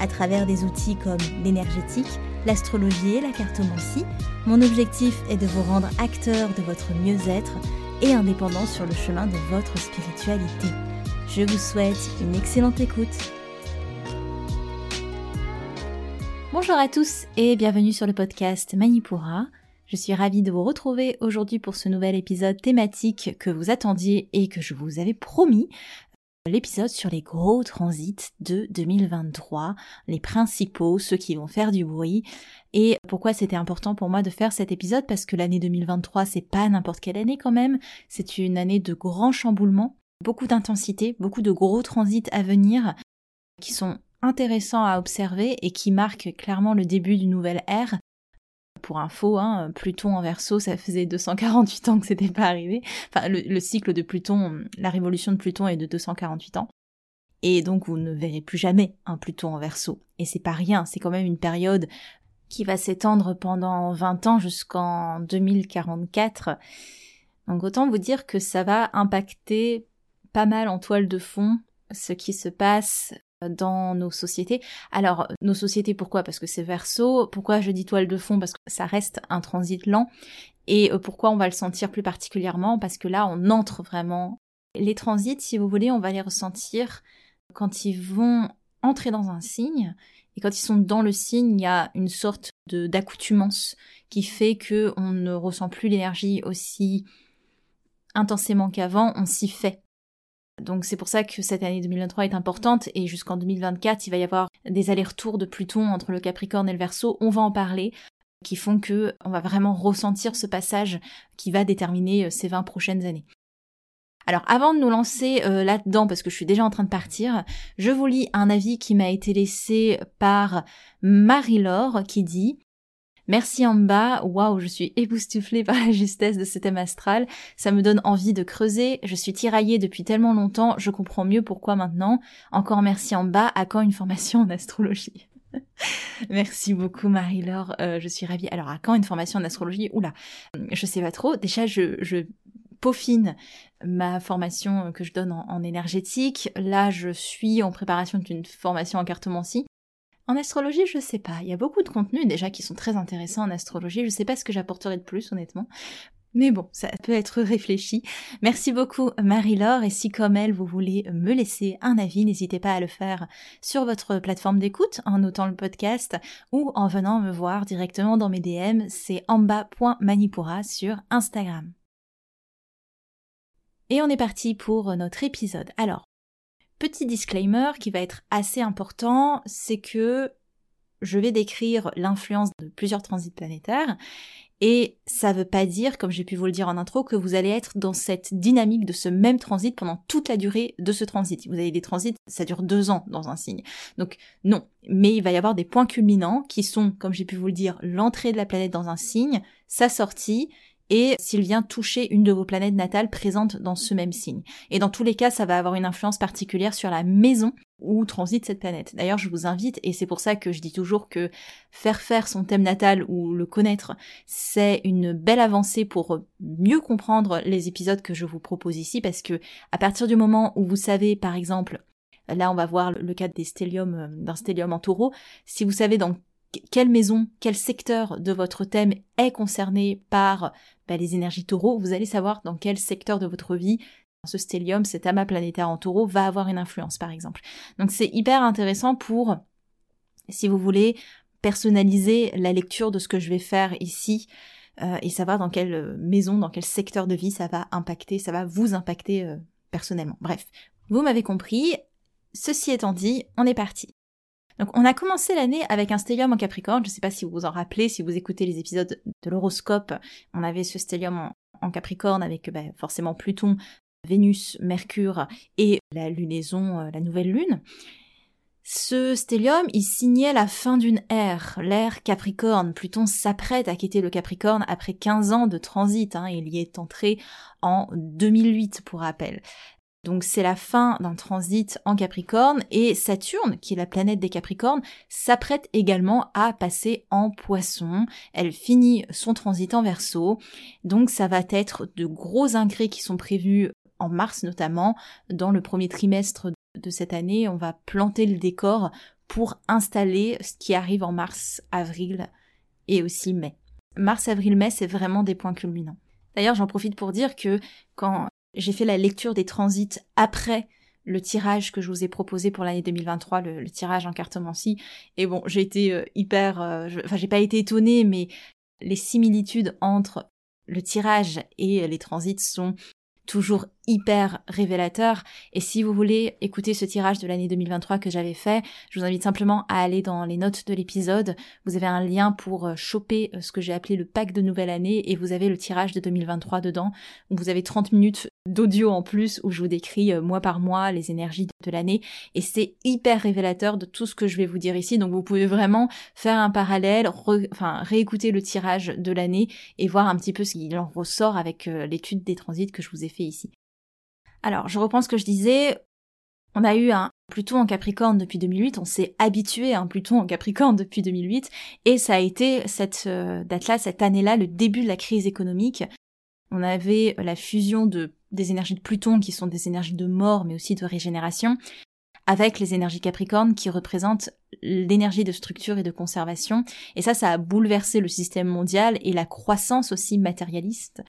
À travers des outils comme l'énergétique, l'astrologie et la cartomancie, mon objectif est de vous rendre acteur de votre mieux-être et indépendant sur le chemin de votre spiritualité. Je vous souhaite une excellente écoute. Bonjour à tous et bienvenue sur le podcast Manipura. Je suis ravie de vous retrouver aujourd'hui pour ce nouvel épisode thématique que vous attendiez et que je vous avais promis. L'épisode sur les gros transits de 2023, les principaux, ceux qui vont faire du bruit. Et pourquoi c'était important pour moi de faire cet épisode? Parce que l'année 2023, c'est pas n'importe quelle année quand même. C'est une année de grands chamboulements, beaucoup d'intensité, beaucoup de gros transits à venir qui sont intéressants à observer et qui marquent clairement le début d'une nouvelle ère pour info, hein, Pluton en verso, ça faisait 248 ans que c'était pas arrivé. Enfin, le, cycle de Pluton, la révolution de Pluton est de 248 ans. Et donc, vous ne verrez plus jamais un Pluton en verso. Et c'est pas rien, c'est quand même une période qui va s'étendre pendant 20 ans jusqu'en 2044. Donc, autant vous dire que ça va impacter pas mal en toile de fond ce qui se passe dans nos sociétés. Alors, nos sociétés, pourquoi? Parce que c'est verso. Pourquoi je dis toile de fond? Parce que ça reste un transit lent. Et euh, pourquoi on va le sentir plus particulièrement? Parce que là, on entre vraiment. Les transits, si vous voulez, on va les ressentir quand ils vont entrer dans un signe. Et quand ils sont dans le signe, il y a une sorte d'accoutumance qui fait que on ne ressent plus l'énergie aussi intensément qu'avant, on s'y fait. Donc c'est pour ça que cette année 2023 est importante et jusqu'en 2024, il va y avoir des allers-retours de Pluton entre le Capricorne et le Verseau. On va en parler qui font que on va vraiment ressentir ce passage qui va déterminer euh, ces 20 prochaines années. Alors avant de nous lancer euh, là-dedans, parce que je suis déjà en train de partir, je vous lis un avis qui m'a été laissé par Marie-Laure qui dit Merci en bas, waouh, je suis époustouflée par la justesse de ce thème astral, ça me donne envie de creuser, je suis tiraillée depuis tellement longtemps, je comprends mieux pourquoi maintenant. Encore merci en bas, à quand une formation en astrologie? Merci beaucoup Marie-Laure, euh, je suis ravie. Alors à quand une formation en astrologie? Oula, je sais pas trop, déjà je, peaufine ma formation que je donne en, énergétique. Là, je suis en préparation d'une formation en cartomancie. En astrologie, je sais pas. Il y a beaucoup de contenus déjà qui sont très intéressants en astrologie. Je sais pas ce que j'apporterai de plus, honnêtement. Mais bon, ça peut être réfléchi. Merci beaucoup Marie-Laure et si comme elle vous voulez me laisser un avis, n'hésitez pas à le faire sur votre plateforme d'écoute en notant le podcast ou en venant me voir directement dans mes DM, c'est amba.manipura sur Instagram. Et on est parti pour notre épisode. Alors, Petit disclaimer qui va être assez important, c'est que je vais décrire l'influence de plusieurs transits planétaires et ça veut pas dire, comme j'ai pu vous le dire en intro, que vous allez être dans cette dynamique de ce même transit pendant toute la durée de ce transit. Vous avez des transits, ça dure deux ans dans un signe. Donc non. Mais il va y avoir des points culminants qui sont, comme j'ai pu vous le dire, l'entrée de la planète dans un signe, sa sortie, et s'il vient toucher une de vos planètes natales présentes dans ce même signe. Et dans tous les cas, ça va avoir une influence particulière sur la maison où transite cette planète. D'ailleurs, je vous invite, et c'est pour ça que je dis toujours que faire faire son thème natal ou le connaître, c'est une belle avancée pour mieux comprendre les épisodes que je vous propose ici, parce que à partir du moment où vous savez, par exemple, là on va voir le cas des euh, d'un stellium en taureau, si vous savez dans quelle maison, quel secteur de votre thème est concerné par bah, les énergies taureaux, vous allez savoir dans quel secteur de votre vie ce stellium, cet amas planétaire en taureau va avoir une influence par exemple. Donc c'est hyper intéressant pour, si vous voulez, personnaliser la lecture de ce que je vais faire ici euh, et savoir dans quelle maison, dans quel secteur de vie ça va impacter, ça va vous impacter euh, personnellement. Bref, vous m'avez compris. Ceci étant dit, on est parti. Donc on a commencé l'année avec un stellium en Capricorne, je ne sais pas si vous vous en rappelez, si vous écoutez les épisodes de l'horoscope, on avait ce stellium en, Capricorne avec bah, forcément Pluton, Vénus, Mercure et la lunaison, euh, la nouvelle lune. Ce stellium, il signait la fin d'une ère, l'ère Capricorne. Pluton s'apprête à quitter le Capricorne après 15 ans de transit. Hein. Il y est entré en 2008 pour rappel. Donc c'est la fin d'un transit en Capricorne et Saturne, qui est la planète des Capricornes, s'apprête également à passer en Poisson. Elle finit son transit en Verseau. Donc ça va être de gros incrés qui sont prévus en mars notamment. Dans le premier trimestre de cette année, on va planter le décor pour installer ce qui arrive en mars, avril et aussi mai. Mars, avril, mai, c'est vraiment des points culminants. D'ailleurs, j'en profite pour dire que quand j'ai fait la lecture des transits après le tirage que je vous ai proposé pour l'année 2023, le, tirage en cartomancie. Et bon, j'ai été euh, hyper, euh, enfin j'ai pas été étonnée, mais les similitudes entre le tirage et les transits sont toujours hyper révélateur. Et si vous voulez écouter ce tirage de l'année 2023 que j'avais fait, je vous invite simplement à aller dans les notes de l'épisode. Vous avez un lien pour euh, choper euh, ce que j'ai appelé le pack de nouvelle année et vous avez le tirage de 2023 dedans. Vous avez 30 minutes d'audio en plus où je vous décris euh, mois par mois les énergies de l'année et c'est hyper révélateur de tout ce que je vais vous dire ici. Donc vous pouvez vraiment faire un parallèle, enfin réécouter le tirage de l'année et voir un petit peu ce qu'il en ressort avec l'étude des transits que je vous ai fait ici. Alors, je reprends ce que je disais. On a eu un Pluton en Capricorne depuis 2008, on s'est habitué à un Pluton en Capricorne depuis 2008, et ça a été cette euh, date-là, cette année-là, le début de la crise économique. On avait la fusion de, des énergies de Pluton, qui sont des énergies de mort, mais aussi de régénération, avec les énergies Capricorne, qui représentent l'énergie de structure et de conservation. Et ça, ça a bouleversé le système mondial et la croissance aussi matérialiste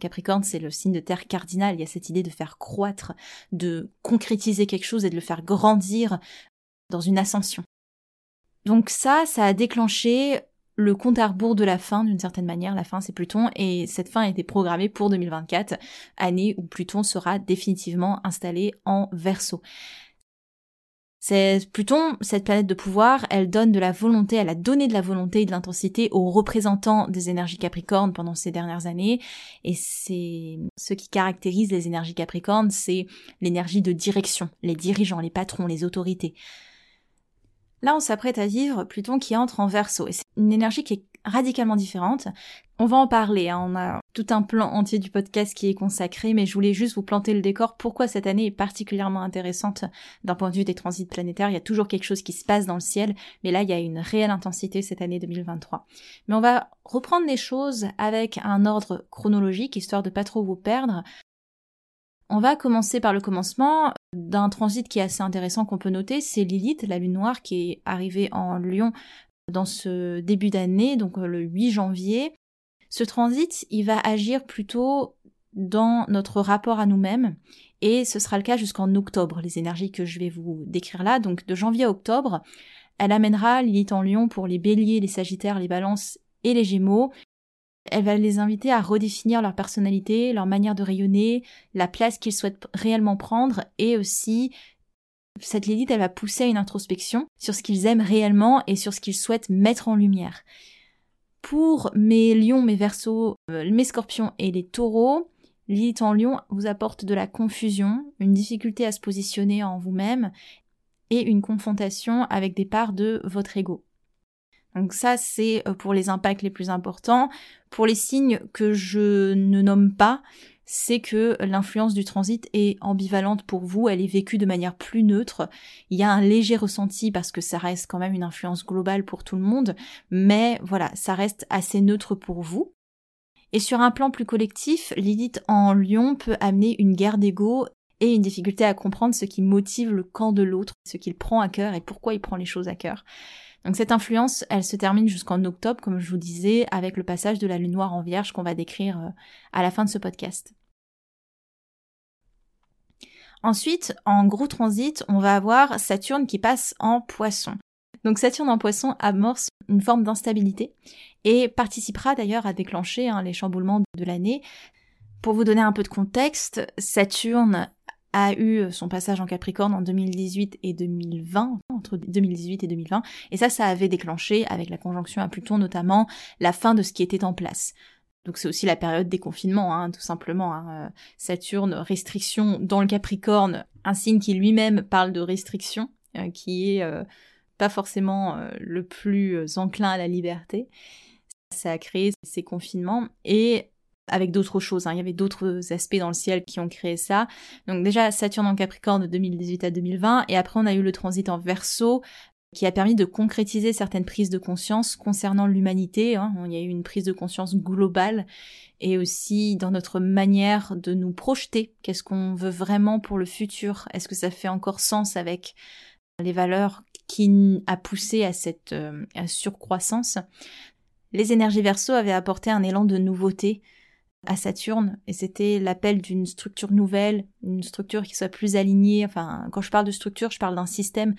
Capricorne, c'est le signe de terre cardinal. Il y a cette idée de faire croître, de concrétiser quelque chose et de le faire grandir dans une ascension. Donc ça, ça a déclenché le compte à rebours de la fin d'une certaine manière. La fin, c'est Pluton et cette fin a été programmée pour 2024, année où Pluton sera définitivement installé en Verseau. C'est Pluton, cette planète de pouvoir, elle donne de la volonté, elle a donné de la volonté et de l'intensité aux représentants des énergies Capricornes pendant ces dernières années. Et c'est ce qui caractérise les énergies Capricornes, c'est l'énergie de direction, les dirigeants, les patrons, les autorités. Là, on s'apprête à vivre Pluton qui entre en Verseau. Et c'est une énergie qui est radicalement différente. On va en parler, hein. on a tout un plan entier du podcast qui est consacré, mais je voulais juste vous planter le décor. Pourquoi cette année est particulièrement intéressante d'un point de vue des transits planétaires? Il y a toujours quelque chose qui se passe dans le ciel, mais là il y a une réelle intensité cette année 2023. Mais on va reprendre les choses avec un ordre chronologique, histoire de pas trop vous perdre. On va commencer par le commencement d'un transit qui est assez intéressant qu'on peut noter, c'est Lilith, la lune noire qui est arrivée en Lion dans ce début d'année, donc euh, le 8 janvier. Ce transit, il va agir plutôt dans notre rapport à nous-mêmes et ce sera le cas jusqu'en octobre, les énergies que je vais vous décrire là. Donc de janvier à octobre, elle amènera Lilith en Lion pour les béliers, les sagittaires, les balances et les gémeaux elle va les inviter à redéfinir leur personnalité, leur manière de rayonner, la place qu'ils souhaitent réellement prendre et aussi cette Lilith, elle va pousser à une introspection sur ce qu'ils aiment réellement et sur ce qu'ils souhaitent mettre en lumière. Pour mes lions, mes versos, euh, mes scorpions et les taureaux, Lilith en lion vous apporte de la confusion, une difficulté à se positionner en vous-même et une confrontation avec des parts de votre ego. Donc ça, c'est euh, pour les impacts les plus importants. Pour les signes que je ne nomme pas, c'est que l'influence du transit est ambivalente pour vous, elle est vécue de manière plus neutre. Il y a un léger ressenti parce que ça reste quand même une influence globale pour tout le monde, mais voilà, ça reste assez neutre pour vous. Et sur un plan plus collectif, Lilith en Lion peut amener une guerre d'ego et une difficulté à comprendre ce qui motive le camp de l'autre, ce qu'il prend à cœur et pourquoi il prend les choses à cœur. Donc cette influence, elle se termine jusqu'en octobre, comme je vous disais, avec le passage de la lune noire en vierge qu'on va décrire euh, à la fin de ce podcast. Ensuite, en gros transit, on va avoir Saturne qui passe en poisson. Donc Saturne en poisson amorce une forme d'instabilité et participera d'ailleurs à déclencher hein, les chamboulements de l'année. Pour vous donner un peu de contexte, Saturne a eu son passage en Capricorne en 2018 et 2020, entre 2018 et 2020, et ça, ça avait déclenché, avec la conjonction à Pluton notamment, la fin de ce qui était en place. Donc c'est aussi la période des confinements, hein, tout simplement. Hein. Euh, Saturne, restriction dans le Capricorne, un signe qui lui-même parle de restriction, qui est pas forcément le plus enclin à la liberté. Ça a créé ces confinements et avec d'autres choses. Hein. Il y avait d'autres aspects dans le ciel qui ont créé ça. Donc déjà Saturne en Capricorne de 2018 à 2020 et après on a eu le transit en Verseau qui a permis de concrétiser certaines prises de conscience concernant l'humanité. Hein. Il y a eu une prise de conscience globale et aussi dans notre manière de nous projeter. Qu'est-ce qu'on veut vraiment pour le futur? Est-ce que ça fait encore sens avec les valeurs qui a poussé à cette euh, surcroissance? Les énergies verso avaient apporté un élan de nouveauté à Saturne et c'était l'appel d'une structure nouvelle, une structure qui soit plus alignée. Enfin, quand je parle de structure, je parle d'un système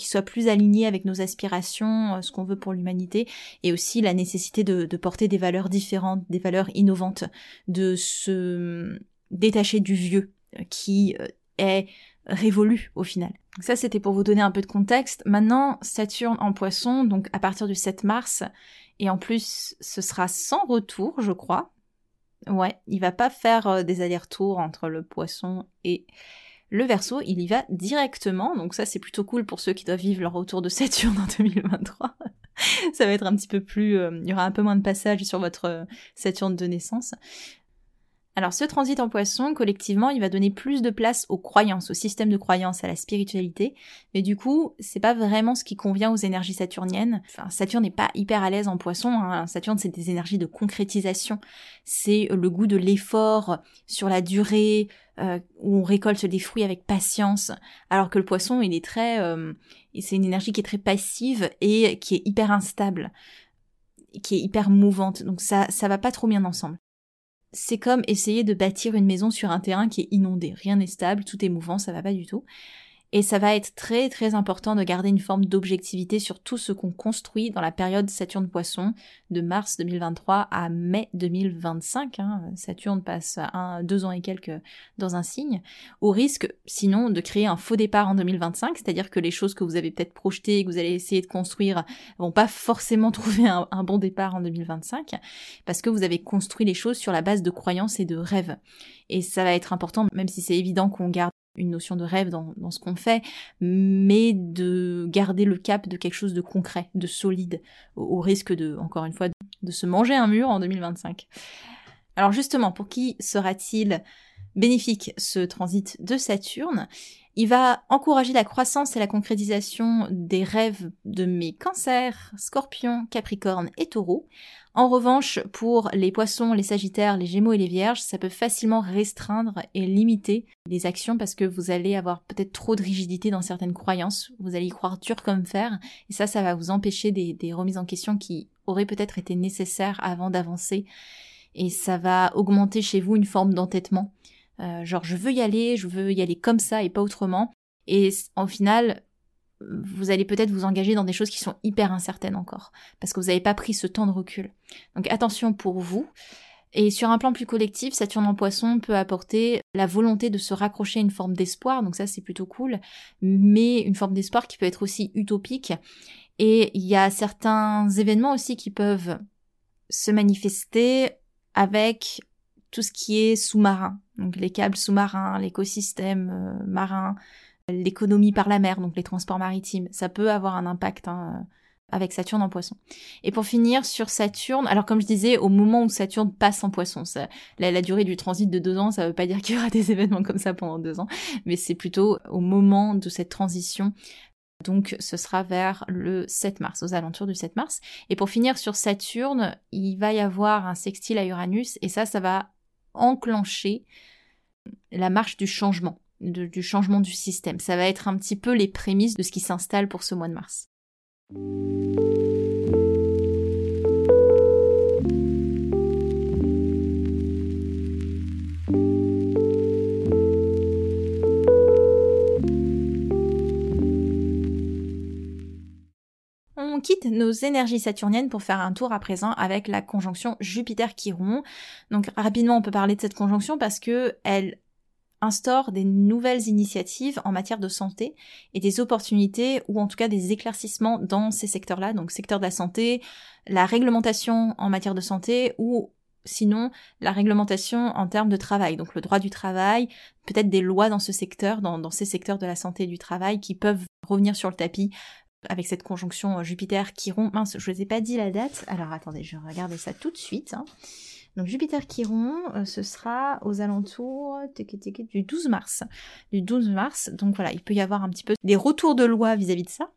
qui soit plus aligné avec nos aspirations, euh, ce qu'on veut pour l'humanité, et aussi la nécessité de, porter des valeurs différentes, des valeurs innovantes, de se détacher du vieux euh, qui euh, est révolu au final. ça c'était pour vous donner un peu de contexte. Maintenant, Saturne en poisson, donc à partir du 7 mars, et en plus ce sera sans retour, je crois. Ouais, il va pas faire des allers-retours entre le poisson et le verso, il y va directement, donc ça c'est plutôt cool pour ceux qui doivent vivre leur retour de Saturne en 2023. ça va être un petit peu plus, euh, il y aura un peu moins de passage sur votre euh, Saturne de naissance. Alors ce transit en poisson, collectivement, il va donner plus de place aux croyances, au système de croyances, à la spiritualité, mais du coup, c'est pas vraiment ce qui convient aux énergies saturniennes. Saturne n'est pas hyper à l'aise en poisson, hein. Saturne c'est des énergies de concrétisation, c'est le goût de l'effort sur la durée, euh, où on récolte des fruits avec patience, alors que le poisson, il est très... Euh, c'est une énergie qui est très passive et qui est hyper instable, qui est hyper mouvante, donc ça, ça va pas trop bien ensemble c'est comme essayer de bâtir une maison sur un terrain qui est inondé. Rien n'est stable, tout est mouvant, ça va pas du tout. Et ça va être très très important de garder une forme d'objectivité sur tout ce qu'on construit dans la période Saturne-Poisson de mars 2023 à mai 2025. Hein. Saturne passe un, deux ans et quelques dans un signe, au risque sinon de créer un faux départ en 2025, c'est-à-dire que les choses que vous avez peut-être projetées, que vous allez essayer de construire, vont pas forcément trouver un, un bon départ en 2025, parce que vous avez construit les choses sur la base de croyances et de rêves. Et ça va être important, même si c'est évident qu'on garde une notion de rêve dans, ce qu'on fait, mais de garder le cap de quelque chose de concret, de solide, au, risque de, encore une fois, de, se manger un mur en 2025. Alors justement, pour qui sera-t-il bénéfique ce transit de Saturne. Il va encourager la croissance et la concrétisation des rêves de mes cancers, scorpions, capricornes et taureaux, en revanche, pour les poissons, les sagittaires, les gémeaux et les vierges, ça peut facilement restreindre et limiter les actions parce que vous allez avoir peut-être trop de rigidité dans certaines croyances, vous allez y croire dur comme fer, et ça, ça va vous empêcher des, remises en question qui auraient peut-être été nécessaires avant d'avancer, et ça va augmenter chez vous une forme d'entêtement. Euh, genre je veux y aller, je veux y aller comme ça et pas autrement. Et en final, vous allez peut-être vous engager dans des choses qui sont hyper incertaines encore, parce que vous n'avez pas pris ce temps de recul. Donc attention pour vous. Et sur un plan plus collectif, Saturne en poisson peut apporter la volonté de se raccrocher à une forme d'espoir, donc ça c'est plutôt cool, mais une forme d'espoir qui peut être aussi utopique. Et il y a certains événements aussi qui peuvent se manifester avec tout ce qui est sous-marin, donc les câbles sous-marins, l'écosystème euh, marin, l'économie par la mer, donc les transports maritimes. Ça peut avoir un impact hein, avec Saturne en poisson. Et pour finir sur Saturne, alors comme je disais, au moment où Saturne passe en poisson, ça, la, durée du transit de deux ans, ça veut pas dire qu'il y aura des événements comme ça pendant deux ans, mais c'est plutôt au moment de cette transition. Donc ce sera vers le 7 mars, aux alentours du 7 mars. Et pour finir sur Saturne, il va y avoir un sextile à Uranus, et ça, ça va enclencher la marche du changement du changement du système. Ça va être un petit peu les prémices de ce qui s'installe pour ce mois de mars. Quitte nos énergies saturniennes pour faire un tour à présent avec la conjonction Jupiter-Chiron. Donc rapidement on peut parler de cette conjonction parce que elle instaure des nouvelles initiatives en matière de santé et des opportunités ou en tout cas des éclaircissements dans ces secteurs-là, donc secteur de la santé, la réglementation en matière de santé ou sinon la réglementation en termes de travail, donc le droit du travail, peut-être des lois dans ce secteur, dans, ces secteurs de la santé et du travail qui peuvent revenir sur le tapis avec cette conjonction Jupiter-Chiron. Mince, je ne vous ai pas dit la date. Alors attendez, je vais regarder ça tout de suite. Hein. Donc Jupiter-Chiron, euh, ce sera aux alentours du 12 mars. Du 12 mars, donc voilà, il peut y avoir un petit peu des retours de loi vis-à-vis de ça.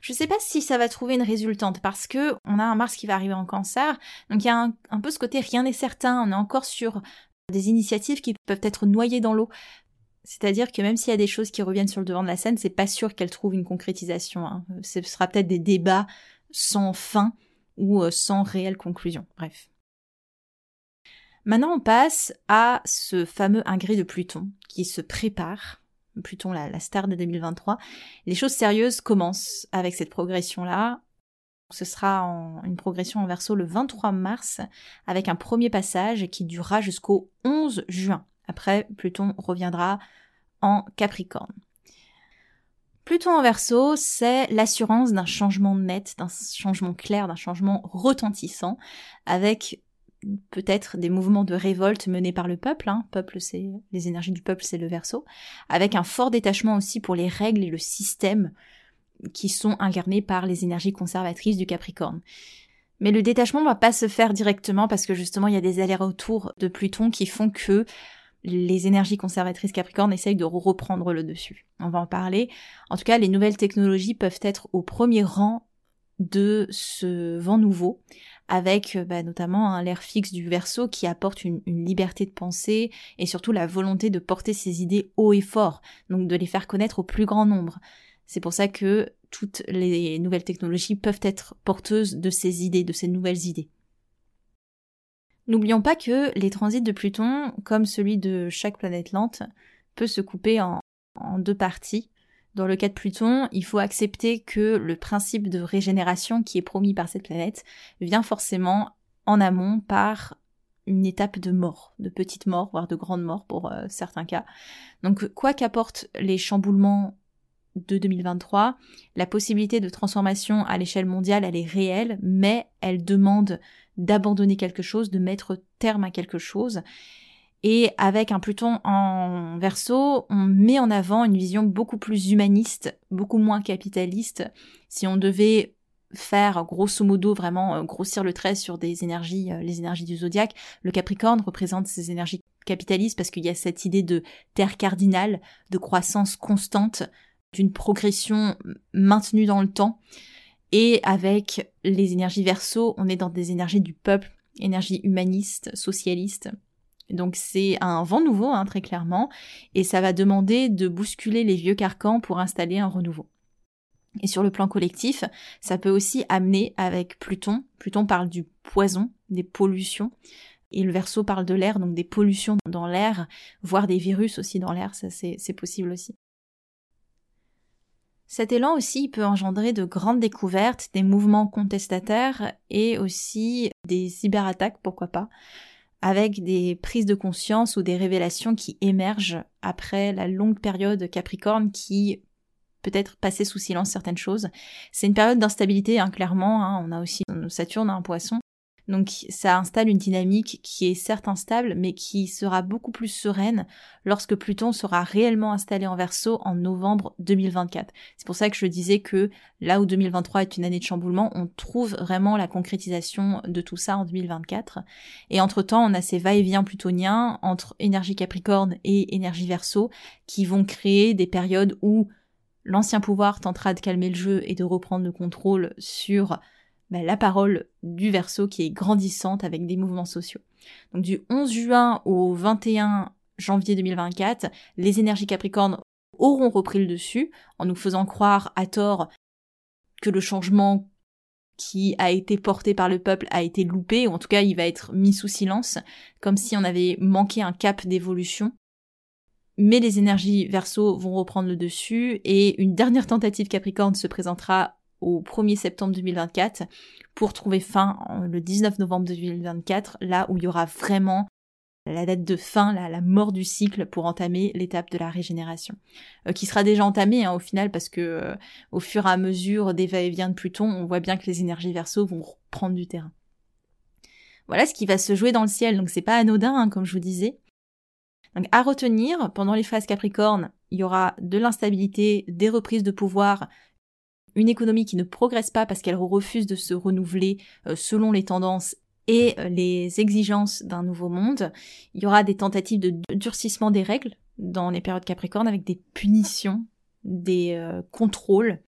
Je ne sais pas si ça va trouver une résultante parce que on a un Mars qui va arriver en cancer, donc il y a un peu ce côté rien n'est certain, on est encore sur des initiatives qui peuvent être noyées dans l'eau. C'est-à-dire que même s'il y a des choses qui reviennent sur le devant de la scène, c'est pas sûr qu'elles trouvent une concrétisation. Hein. Ce sera peut-être des débats sans fin ou euh, sans réelle conclusion. Bref. Maintenant, on passe à ce fameux ingré de Pluton qui se prépare. Pluton, la, star de 2023. Les choses sérieuses commencent avec cette progression-là. Ce sera une progression en verso le 23 mars avec un premier passage qui durera jusqu'au 11 juin. Après, Pluton reviendra en Capricorne. Pluton en verso, c'est l'assurance d'un changement net, d'un changement clair, d'un changement retentissant, avec peut-être des mouvements de révolte menés par le peuple, hein. peuple c'est les énergies du peuple c'est le verso, avec un fort détachement aussi pour les règles et le système qui sont incarnés par les énergies conservatrices du Capricorne. Mais le détachement ne va pas se faire directement parce que justement il y a des allers-retours de Pluton qui font que les énergies conservatrices Capricorne essayent de reprendre le dessus. On va en parler. En tout cas, les nouvelles technologies peuvent être au premier rang de ce vent nouveau, avec bah, notamment un l'air fixe du verso qui apporte une, une, liberté de pensée et surtout la volonté de porter ses idées haut et fort, donc de les faire connaître au plus grand nombre. C'est pour ça que toutes les nouvelles technologies peuvent être porteuses de ces idées, de ces nouvelles idées. N'oublions pas que les transits de Pluton, comme celui de chaque planète lente, peut se couper en, deux parties. Dans le cas de Pluton, il faut accepter que le principe de régénération qui est promis par cette planète vient forcément en amont par une étape de mort, de petite mort, voire de grande mort pour euh, certains cas. Donc quoi qu'apportent les chamboulements de 2023, la possibilité de transformation à l'échelle mondiale, elle est réelle, mais elle demande d'abandonner quelque chose, de mettre terme à quelque chose. Et avec un Pluton en verso, on met en avant une vision beaucoup plus humaniste, beaucoup moins capitaliste. Si on devait faire grosso modo vraiment euh, grossir le trait sur des énergies, euh, les énergies du zodiaque, le Capricorne représente ces énergies capitalistes parce qu'il y a cette idée de terre cardinale, de croissance constante, d'une progression maintenue dans le temps. Et avec les énergies verso, on est dans des énergies du peuple, énergie humaniste, socialiste. Donc c'est un vent nouveau, hein, très clairement, et ça va demander de bousculer les vieux carcans pour installer un renouveau. Et sur le plan collectif, ça peut aussi amener avec Pluton. Pluton parle du poison, des pollutions, et le Verseau parle de l'air, donc des pollutions dans l'air, voire des virus aussi dans l'air, ça c'est possible aussi. Cet élan aussi peut engendrer de grandes découvertes, des mouvements contestataires et aussi des cyberattaques, pourquoi pas, avec des prises de conscience ou des révélations qui émergent après la longue période Capricorne qui peut-être passer sous silence certaines choses. C'est une période d'instabilité, hein, clairement. Hein. on a aussi Saturne, un poisson, donc ça installe une dynamique qui est certes instable, mais qui sera beaucoup plus sereine lorsque Pluton sera réellement installé en verso en novembre 2024. C'est pour ça que je disais que là où 2023 est une année de chamboulement, on trouve vraiment la concrétisation de tout ça en 2024. Et entre-temps, on a ces va-et-vient plutoniens entre énergie capricorne et énergie verso qui vont créer des périodes où l'ancien pouvoir tentera de calmer le jeu et de reprendre le contrôle sur bah, la parole du verso qui est grandissante avec des mouvements sociaux. Donc du 11 juin au 21 janvier 2024, les énergies capricornes auront repris le dessus en nous faisant croire à tort que le changement qui a été porté par le peuple a été loupé, ou en tout cas il va être mis sous silence, comme si on avait manqué un cap d'évolution. Mais les énergies verso vont reprendre le dessus et une dernière tentative capricorne se présentera au 1er septembre 2024 pour trouver fin le 19 novembre 2024, là où il y aura vraiment la date de fin, la, mort du cycle pour entamer l'étape de la régénération, euh, qui sera déjà entamée hein, au final parce que euh, au fur et à mesure des va-et-vient de Pluton, on voit bien que les énergies verso vont reprendre du terrain. Voilà ce qui va se jouer dans le ciel, donc c'est pas anodin hein, comme je vous disais. À retenir, pendant les phases Capricorne, il y aura de l'instabilité, des reprises de pouvoir, une économie qui ne progresse pas parce qu'elle refuse de se renouveler euh, selon les tendances et euh, les exigences d'un nouveau monde. Il y aura des tentatives de durcissement des règles dans les périodes Capricorne avec des punitions, des euh, contrôles.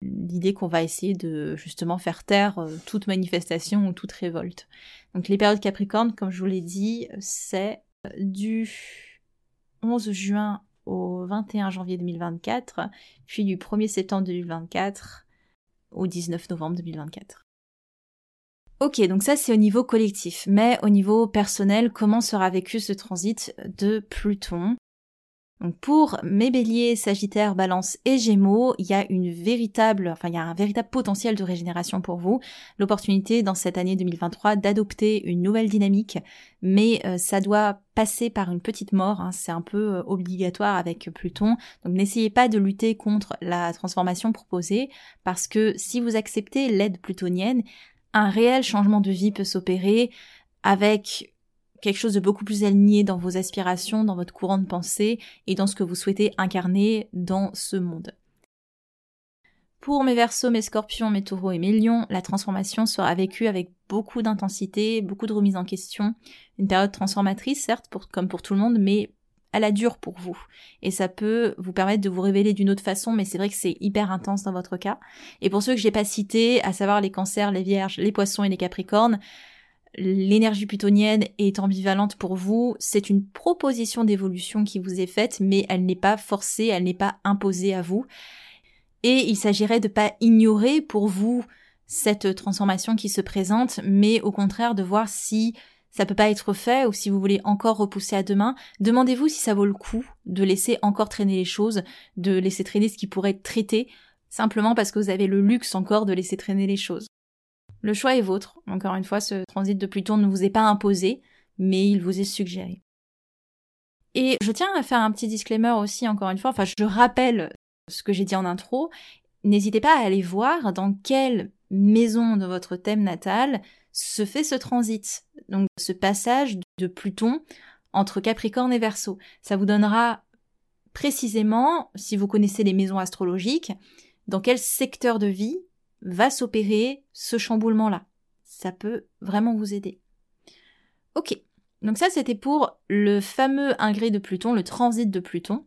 L'idée qu'on va essayer de justement faire taire toute manifestation ou toute révolte. Donc les périodes Capricorne, comme je vous l'ai dit, c'est du 11 juin au 21 janvier 2024, puis du 1er septembre 2024 au 19 novembre 2024. Ok, donc ça c'est au niveau collectif, mais au niveau personnel, comment sera vécu ce transit de Pluton? Donc pour mes béliers, sagittaires, balance et gémeaux, il y a une véritable, enfin il y a un véritable potentiel de régénération pour vous. L'opportunité dans cette année 2023 d'adopter une nouvelle dynamique, mais euh, ça doit passer par une petite mort, hein. c'est un peu euh, obligatoire avec Pluton. Donc n'essayez pas de lutter contre la transformation proposée, parce que si vous acceptez l'aide plutonienne, un réel changement de vie peut s'opérer avec quelque chose de beaucoup plus aligné dans vos aspirations, dans votre courant de pensée et dans ce que vous souhaitez incarner dans ce monde. Pour mes versos, mes scorpions, mes taureaux et mes lions, la transformation sera vécue avec beaucoup d'intensité, beaucoup de remise en question. Une période transformatrice, certes, comme pour tout le monde, mais elle a dure pour vous. Et ça peut vous permettre de vous révéler d'une autre façon, mais c'est vrai que c'est hyper intense dans votre cas. Et pour ceux que j'ai pas cités, à savoir les cancers, les vierges, les poissons et les capricornes, l'énergie plutonienne est ambivalente pour vous, c'est une proposition d'évolution qui vous est faite, mais elle n'est pas forcée, elle n'est pas imposée à vous. Et il s'agirait de pas ignorer pour vous cette transformation qui se présente, mais au contraire de voir si ça peut pas être fait ou si vous voulez encore repousser à demain, demandez-vous si ça vaut le coup de laisser encore traîner les choses, de laisser traîner ce qui pourrait être traité, simplement parce que vous avez le luxe encore de laisser traîner les choses. Le choix est vôtre. Encore une fois, ce transit de Pluton ne vous est pas imposé, mais il vous est suggéré. Et je tiens à faire un petit disclaimer aussi, encore une fois, enfin je rappelle ce que j'ai dit en intro, n'hésitez pas à aller voir dans quelle maison de votre thème natal se fait ce transit, donc ce passage de Pluton entre Capricorne et Verseau. Ça vous donnera précisément, si vous connaissez les maisons astrologiques, dans quel secteur de vie va s'opérer ce chamboulement-là. Ça peut vraiment vous aider. Ok, donc ça c'était pour le fameux ingré de Pluton, le transit de Pluton.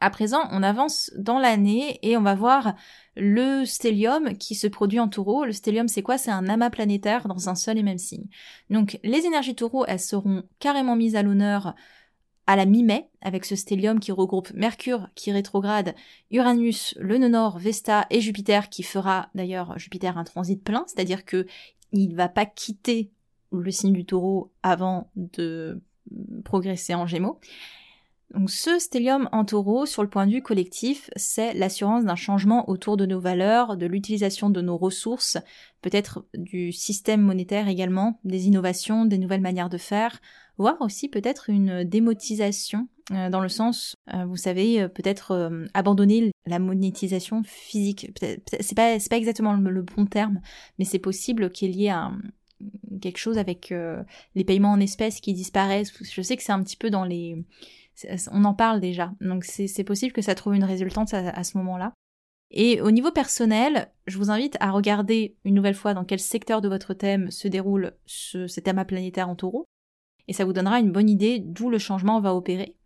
À présent, on avance dans l'année et on va voir le stellium qui se produit en taureau. Le stellium, c'est quoi? C'est un amas planétaire dans un seul et même signe. Donc, les énergies taureau, elles seront carrément mises à l'honneur à la mi-mai, avec ce stellium qui regroupe Mercure qui rétrograde, Uranus, le nœud Vesta et Jupiter qui fera d'ailleurs Jupiter un transit plein, c'est-à-dire que il va pas quitter le signe du taureau avant de progresser en gémeaux. Donc ce stellium en taureau, sur le point de vue collectif, c'est l'assurance d'un changement autour de nos valeurs, de l'utilisation de nos ressources, peut-être du système monétaire également, des innovations, des nouvelles manières de faire, voire aussi peut-être une démotisation euh, dans le sens, euh, vous savez, euh, peut-être abandonner la monétisation physique. C'est pas pas exactement le, bon terme, mais c'est possible qu'il y ait quelque chose avec les paiements en espèces qui disparaissent. Je sais que c'est un petit peu dans les on en parle déjà, donc c'est possible que ça trouve une résultante à, ce moment-là. Et au niveau personnel, je vous invite à regarder une nouvelle fois dans quel secteur de votre thème se déroule ce, cet amas planétaire en taureau et ça vous donnera une bonne idée d'où le changement va opérer.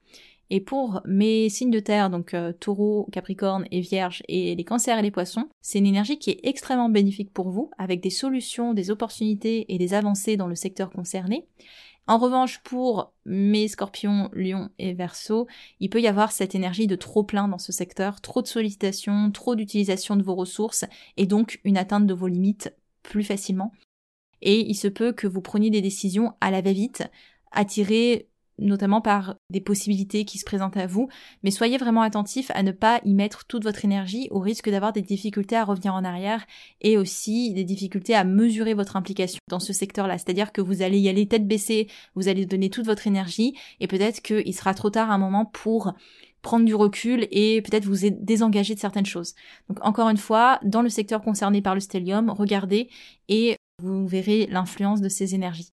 Et pour mes signes de terre, donc euh, taureau, capricorne et vierge, et les cancers et les poissons, c'est une énergie qui est extrêmement bénéfique pour vous, avec des solutions, des opportunités et des avancées dans le secteur concerné. En revanche, pour mes scorpions, lions et verso, il peut y avoir cette énergie de trop plein dans ce secteur, trop de sollicitations, trop d'utilisation de vos ressources, et donc une atteinte de vos limites plus facilement. Et il se peut que vous preniez des décisions à la va-vite, attiré notamment par des possibilités qui se présentent à vous, mais soyez vraiment attentif à ne pas y mettre toute votre énergie au risque d'avoir des difficultés à revenir en arrière et aussi des difficultés à mesurer votre implication dans ce secteur-là. C'est-à-dire que vous allez y aller tête baissée, vous allez donner toute votre énergie et peut-être qu'il sera trop tard à un moment pour prendre du recul et peut-être vous désengager de certaines choses. Donc encore une fois, dans le secteur concerné par le stellium, regardez et vous verrez l'influence de ces énergies.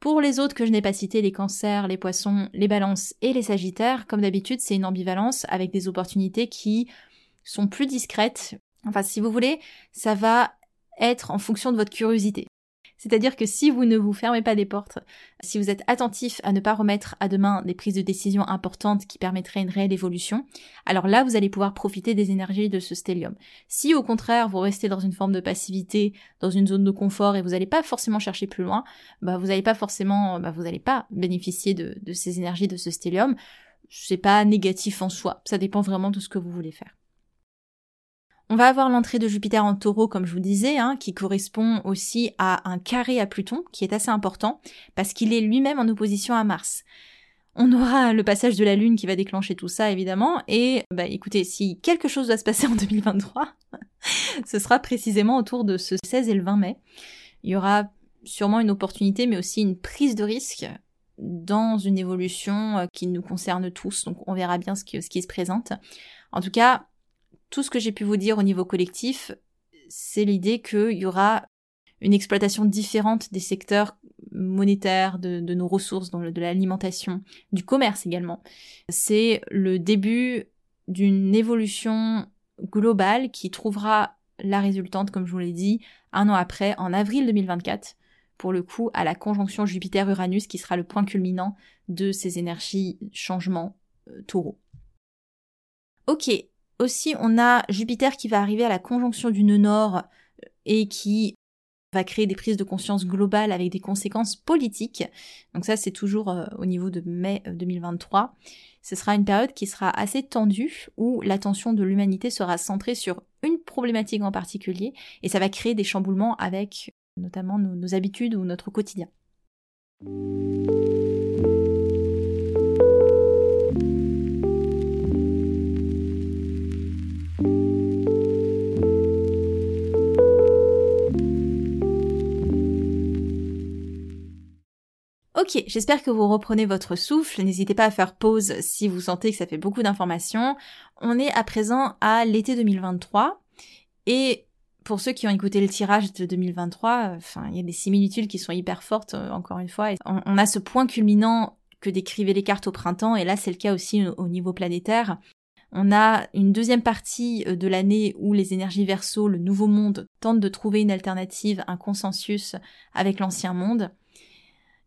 Pour les autres que je n'ai pas cités, les cancers, les poissons, les balances et les sagittaires, comme d'habitude, c'est une ambivalence avec des opportunités qui sont plus discrètes. Enfin, si vous voulez, ça va être en fonction de votre curiosité. C'est-à-dire que si vous ne vous fermez pas des portes, si vous êtes attentif à ne pas remettre à demain des prises de décision importantes qui permettraient une réelle évolution, alors là, vous allez pouvoir profiter des énergies de ce stellium. Si au contraire, vous restez dans une forme de passivité, dans une zone de confort et vous n'allez pas forcément chercher plus loin, bah, vous n'allez pas forcément, bah, vous n'allez pas bénéficier de, ces énergies de ce stellium. C'est pas négatif en soi. Ça dépend vraiment de ce que vous voulez faire. On va avoir l'entrée de Jupiter en taureau, comme je vous disais, hein, qui correspond aussi à un carré à Pluton, qui est assez important, parce qu'il est lui-même en opposition à Mars. On aura le passage de la Lune qui va déclencher tout ça, évidemment, et bah écoutez, si quelque chose doit se passer en 2023, ce sera précisément autour de ce 16 et le 20 mai. Il y aura sûrement une opportunité, mais aussi une prise de risque dans une évolution euh, qui nous concerne tous, donc on verra bien ce qui, ce qui se présente. En tout cas, tout ce que j'ai pu vous dire au niveau collectif, c'est l'idée qu'il y aura une exploitation différente des secteurs monétaires, de, nos ressources, de l'alimentation, du commerce également. C'est le début d'une évolution globale qui trouvera la résultante, comme je vous l'ai dit, un an après, en avril 2024, pour le coup, à la conjonction Jupiter-Uranus qui sera le point culminant de ces énergies changement euh, taureau. Ok, aussi, on a Jupiter qui va arriver à la conjonction du nœud nord euh, et qui va créer des prises de conscience globales avec des conséquences politiques. Donc ça, c'est toujours euh, au niveau de mai 2023. Euh, Ce sera une période qui sera assez tendue où l'attention de l'humanité sera centrée sur une problématique en particulier et ça va créer des chamboulements avec notamment nos habitudes ou notre quotidien. Ok, j'espère que vous reprenez votre souffle. N'hésitez pas à faire pause si vous sentez que ça fait beaucoup d'informations. On est à présent à l'été 2023 et pour ceux qui ont écouté le tirage de 2023, enfin, il y a des similitudes qui sont hyper fortes, euh, encore une fois. On, a ce point culminant que décrivaient les cartes au printemps, et là c'est le cas aussi au niveau planétaire. On a une deuxième partie euh, de l'année où les énergies verso, le nouveau monde, tentent de trouver une alternative, un consensus avec l'ancien monde.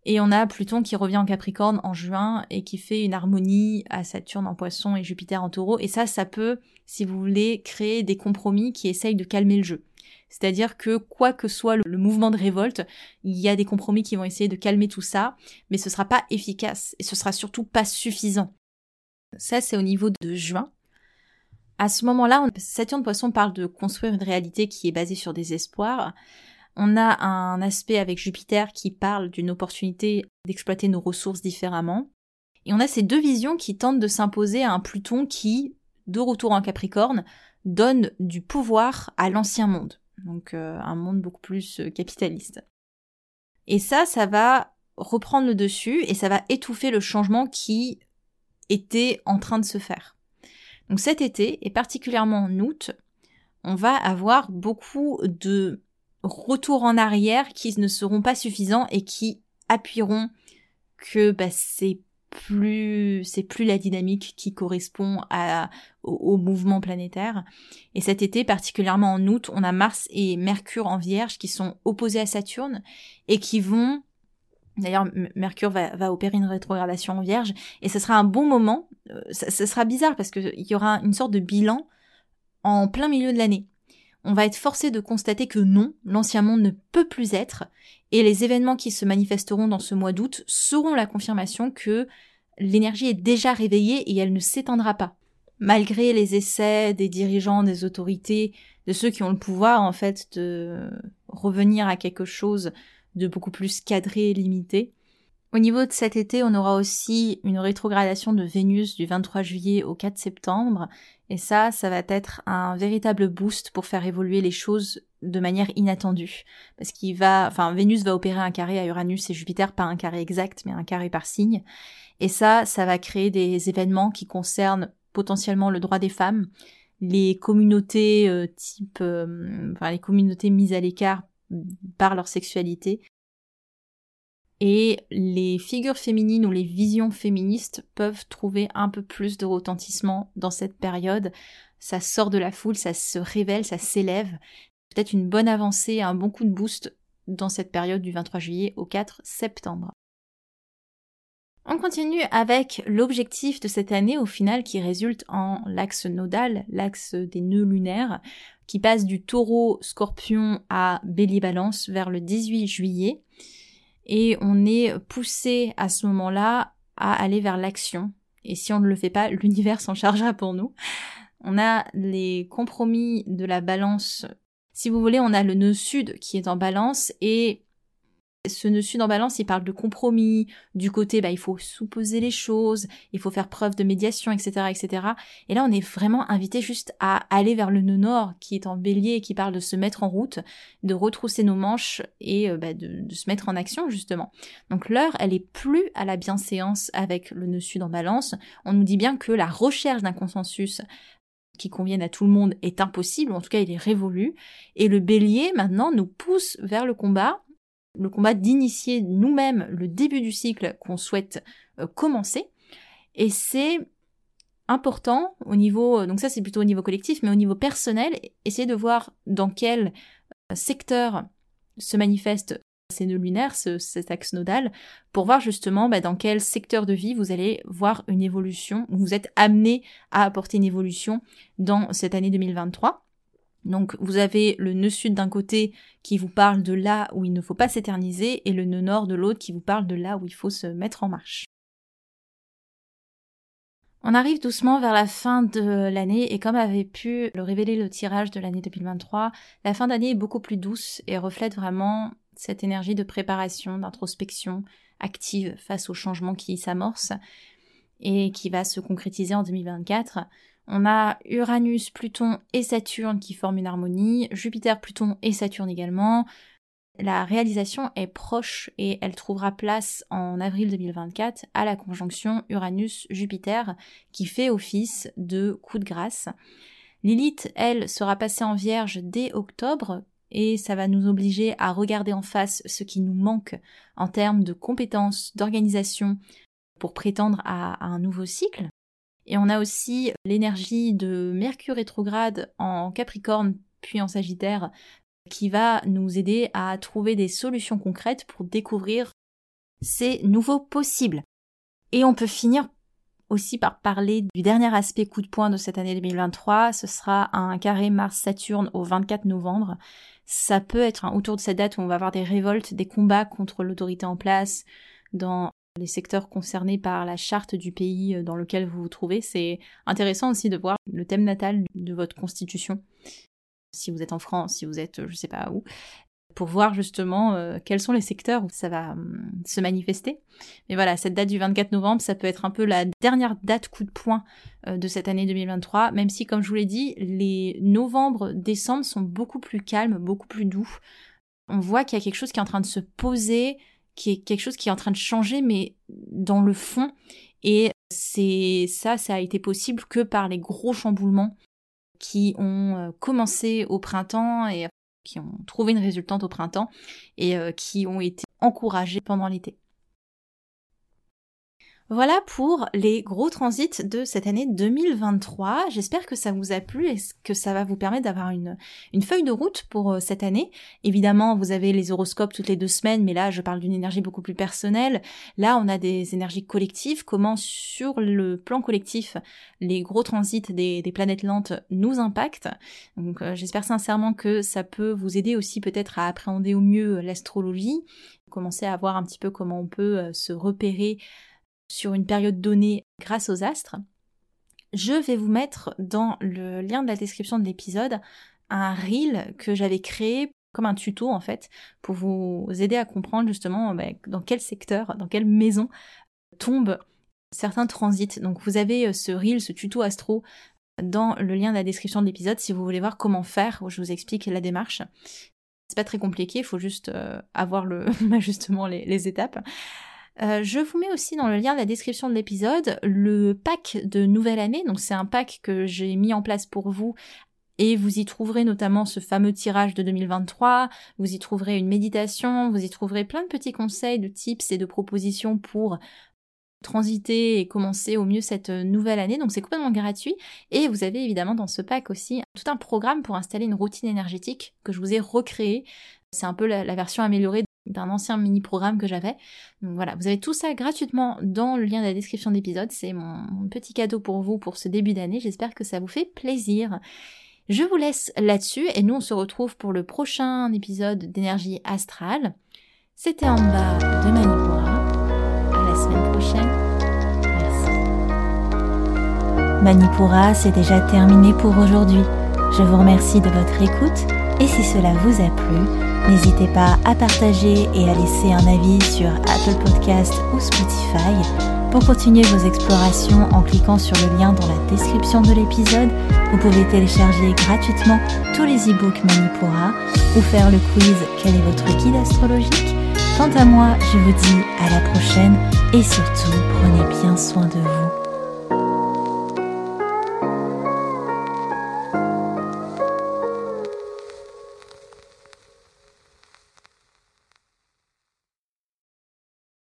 Et on a Pluton qui revient en Capricorne en juin et qui fait une harmonie à Saturne en Poisson et Jupiter en Taureau. Et ça, ça peut, si vous voulez, créer des compromis qui essayent de calmer le jeu. C'est-à-dire que quoi que soit le, mouvement de révolte, il y a des compromis qui vont essayer de calmer tout ça, mais ce sera pas efficace et ce sera surtout pas suffisant. Ça, c'est au niveau de juin. À ce moment-là, Saturne Poisson parle de construire une réalité qui est basée sur des espoirs. On a un aspect avec Jupiter qui parle d'une opportunité d'exploiter nos ressources différemment. Et on a ces deux visions qui tentent de s'imposer à un Pluton qui, de retour en Capricorne, donne du pouvoir à l'ancien monde. Donc euh, un monde beaucoup plus euh, capitaliste. Et ça, ça va reprendre le dessus et ça va étouffer le changement qui était en train de se faire. Donc cet été, et particulièrement en août, on va avoir beaucoup de retours en arrière qui ne seront pas suffisants et qui appuieront que bah, c'est plus c'est plus la dynamique qui correspond au, mouvement planétaire. Et cet été, particulièrement en août, on a Mars et Mercure en Vierge qui sont opposés à Saturne et qui vont D'ailleurs, Mercure va, opérer une rétrogradation en Vierge et ce sera un bon moment. Euh, ça sera bizarre parce qu'il y aura une sorte de bilan en plein milieu de l'année on va être forcé de constater que non, l'ancien monde ne peut plus être, et les événements qui se manifesteront dans ce mois d'août seront la confirmation que l'énergie est déjà réveillée et elle ne s'éteindra pas. Malgré les essais des dirigeants, des autorités, de ceux qui ont le pouvoir en fait de revenir à quelque chose de beaucoup plus cadré et limité, au niveau de cet été, on aura aussi une rétrogradation de Vénus du 23 juillet au 4 septembre. Et ça, ça va être un véritable boost pour faire évoluer les choses de manière inattendue. Parce qu'il va, enfin, Vénus va opérer un carré à Uranus et Jupiter, pas un carré exact, mais un carré par signe. Et ça, ça va créer des événements qui concernent potentiellement le droit des femmes, les communautés euh, type, euh, enfin, les communautés mises à l'écart par leur sexualité, et les figures féminines ou les visions féministes peuvent trouver un peu plus de retentissement dans cette période. Ça sort de la foule, ça se révèle, ça s'élève. Peut-être une bonne avancée, un bon coup de boost dans cette période du 23 juillet au 4 septembre. On continue avec l'objectif de cette année au final qui résulte en l'axe nodal, l'axe des nœuds lunaires, qui passe du taureau scorpion à bélier balance vers le 18 juillet et on est poussé à ce moment-là à aller vers l'action. Et si on ne le fait pas, l'univers s'en chargera pour nous. On a les compromis de la balance. Si vous voulez, on a le nœud sud qui est en balance et ce nœud sud en balance, il parle de compromis, du côté, bah, il faut supposer les choses, il faut faire preuve de médiation, etc., etc. Et là, on est vraiment invité juste à aller vers le nœud nord, qui est en bélier et qui parle de se mettre en route, de retrousser nos manches et euh, bah, de, se mettre en action, justement. Donc l'heure, elle est plus à la bienséance avec le nœud sud en balance. On nous dit bien que la recherche d'un consensus qui convienne à tout le monde est impossible, en tout cas il est révolu, et le bélier maintenant nous pousse vers le combat, le combat d'initier nous-mêmes le début du cycle qu'on souhaite euh, commencer. Et c'est important au niveau, donc ça c'est plutôt au niveau collectif, mais au niveau personnel, essayer de voir dans quel euh, secteur se manifeste ces nœuds lunaires, cet axe nodal, pour voir justement bah, dans quel secteur de vie vous allez voir une évolution, vous êtes amené à apporter une évolution dans cette année 2023. Donc vous avez le nœud sud d'un côté qui vous parle de là où il ne faut pas s'éterniser et le nœud nord de l'autre qui vous parle de là où il faut se mettre en marche. On arrive doucement vers la fin de l'année et comme avait pu le révéler le tirage de l'année 2023, la fin d'année est beaucoup plus douce et reflète vraiment cette énergie de préparation, d'introspection active face au changement qui s'amorce et qui va se concrétiser en 2024. On a Uranus, Pluton et Saturne qui forment une harmonie, Jupiter, Pluton et Saturne également. La réalisation est proche et elle trouvera place en avril 2024 à la conjonction Uranus-Jupiter qui fait office de coup de grâce. Lilith, elle, sera passée en vierge dès octobre et ça va nous obliger à regarder en face ce qui nous manque en termes de compétences, d'organisation pour prétendre à un nouveau cycle. Et on a aussi l'énergie de Mercure rétrograde en Capricorne puis en Sagittaire qui va nous aider à trouver des solutions concrètes pour découvrir ces nouveaux possibles. Et on peut finir aussi par parler du dernier aspect coup de poing de cette année 2023. Ce sera un carré Mars-Saturne au 24 novembre. Ça peut être autour de cette date où on va avoir des révoltes, des combats contre l'autorité en place dans les secteurs concernés par la charte du pays euh, dans lequel vous vous trouvez. C'est intéressant aussi de voir le thème natal de votre constitution, si vous êtes en France, si vous êtes je sais pas où, pour voir justement euh, quels sont les secteurs où ça va hum, se manifester. Mais voilà, cette date du 24 novembre, ça peut être un peu la dernière date coup de poing euh, de cette année 2023, même si comme je vous l'ai dit, les novembre, décembre sont beaucoup plus calmes, beaucoup plus doux. On voit qu'il y a quelque chose qui est en train de se poser, qui est quelque chose qui est en train de changer, mais dans le fond. Et c'est ça, ça a été possible que par les gros chamboulements qui ont euh, commencé au printemps et qui ont trouvé une résultante au printemps et euh, qui ont été encouragés pendant l'été. Voilà pour les gros transits de cette année 2023. J'espère que ça vous a plu et que ça va vous permettre d'avoir une, feuille de route pour euh, cette année. Évidemment, vous avez les horoscopes toutes les deux semaines, mais là, je parle d'une énergie beaucoup plus personnelle. Là, on a des énergies collectives. Comment, sur le plan collectif, les gros transits des, des planètes lentes nous impactent. Donc, euh, j'espère sincèrement que ça peut vous aider aussi peut-être à appréhender au mieux l'astrologie commencer à voir un petit peu comment on peut euh, se repérer sur une période donnée grâce aux astres, je vais vous mettre dans le lien de la description de l'épisode un reel que j'avais créé comme un tuto en fait pour vous aider à comprendre justement bah, dans quel secteur, dans quelle maison tombent certains transits. Donc vous avez euh, ce reel, ce tuto astro dans le lien de la description de l'épisode si vous voulez voir comment faire, où je vous explique la démarche. C'est pas très compliqué, il faut juste euh, avoir le justement les étapes. Euh, je vous mets aussi dans le lien de la description de l'épisode le pack de nouvelle année. Donc c'est un pack que j'ai mis en place pour vous et vous y trouverez notamment ce fameux tirage de 2023, vous y trouverez une méditation, vous y trouverez plein de petits conseils, de tips et de propositions pour transiter et commencer au mieux cette nouvelle année. Donc c'est complètement gratuit. Et vous avez évidemment dans ce pack aussi tout un programme pour installer une routine énergétique que je vous ai recréé. C'est un peu la, version améliorée d'un ancien mini-programme que j'avais. Donc voilà, vous avez tout ça gratuitement dans le lien de la description d'épisode. C'est mon petit cadeau pour vous pour ce début d'année. J'espère que ça vous fait plaisir. Je vous laisse là-dessus et nous on se retrouve pour le prochain épisode d'énergie astrale. C'était en bas de Manipura. À la semaine prochaine. Merci. Manipura, c'est déjà terminé pour aujourd'hui. Je vous remercie de votre écoute et si cela vous a plu, n'hésitez pas à partager et à laisser un avis sur Apple Podcast ou Spotify pour continuer vos explorations en cliquant sur le lien dans la description de l'épisode, vous pouvez télécharger gratuitement tous les e-books Manipura ou faire le quiz Quel est votre guide astrologique? Quant à moi, je vous dis à la prochaine et surtout prenez bien soin de vous.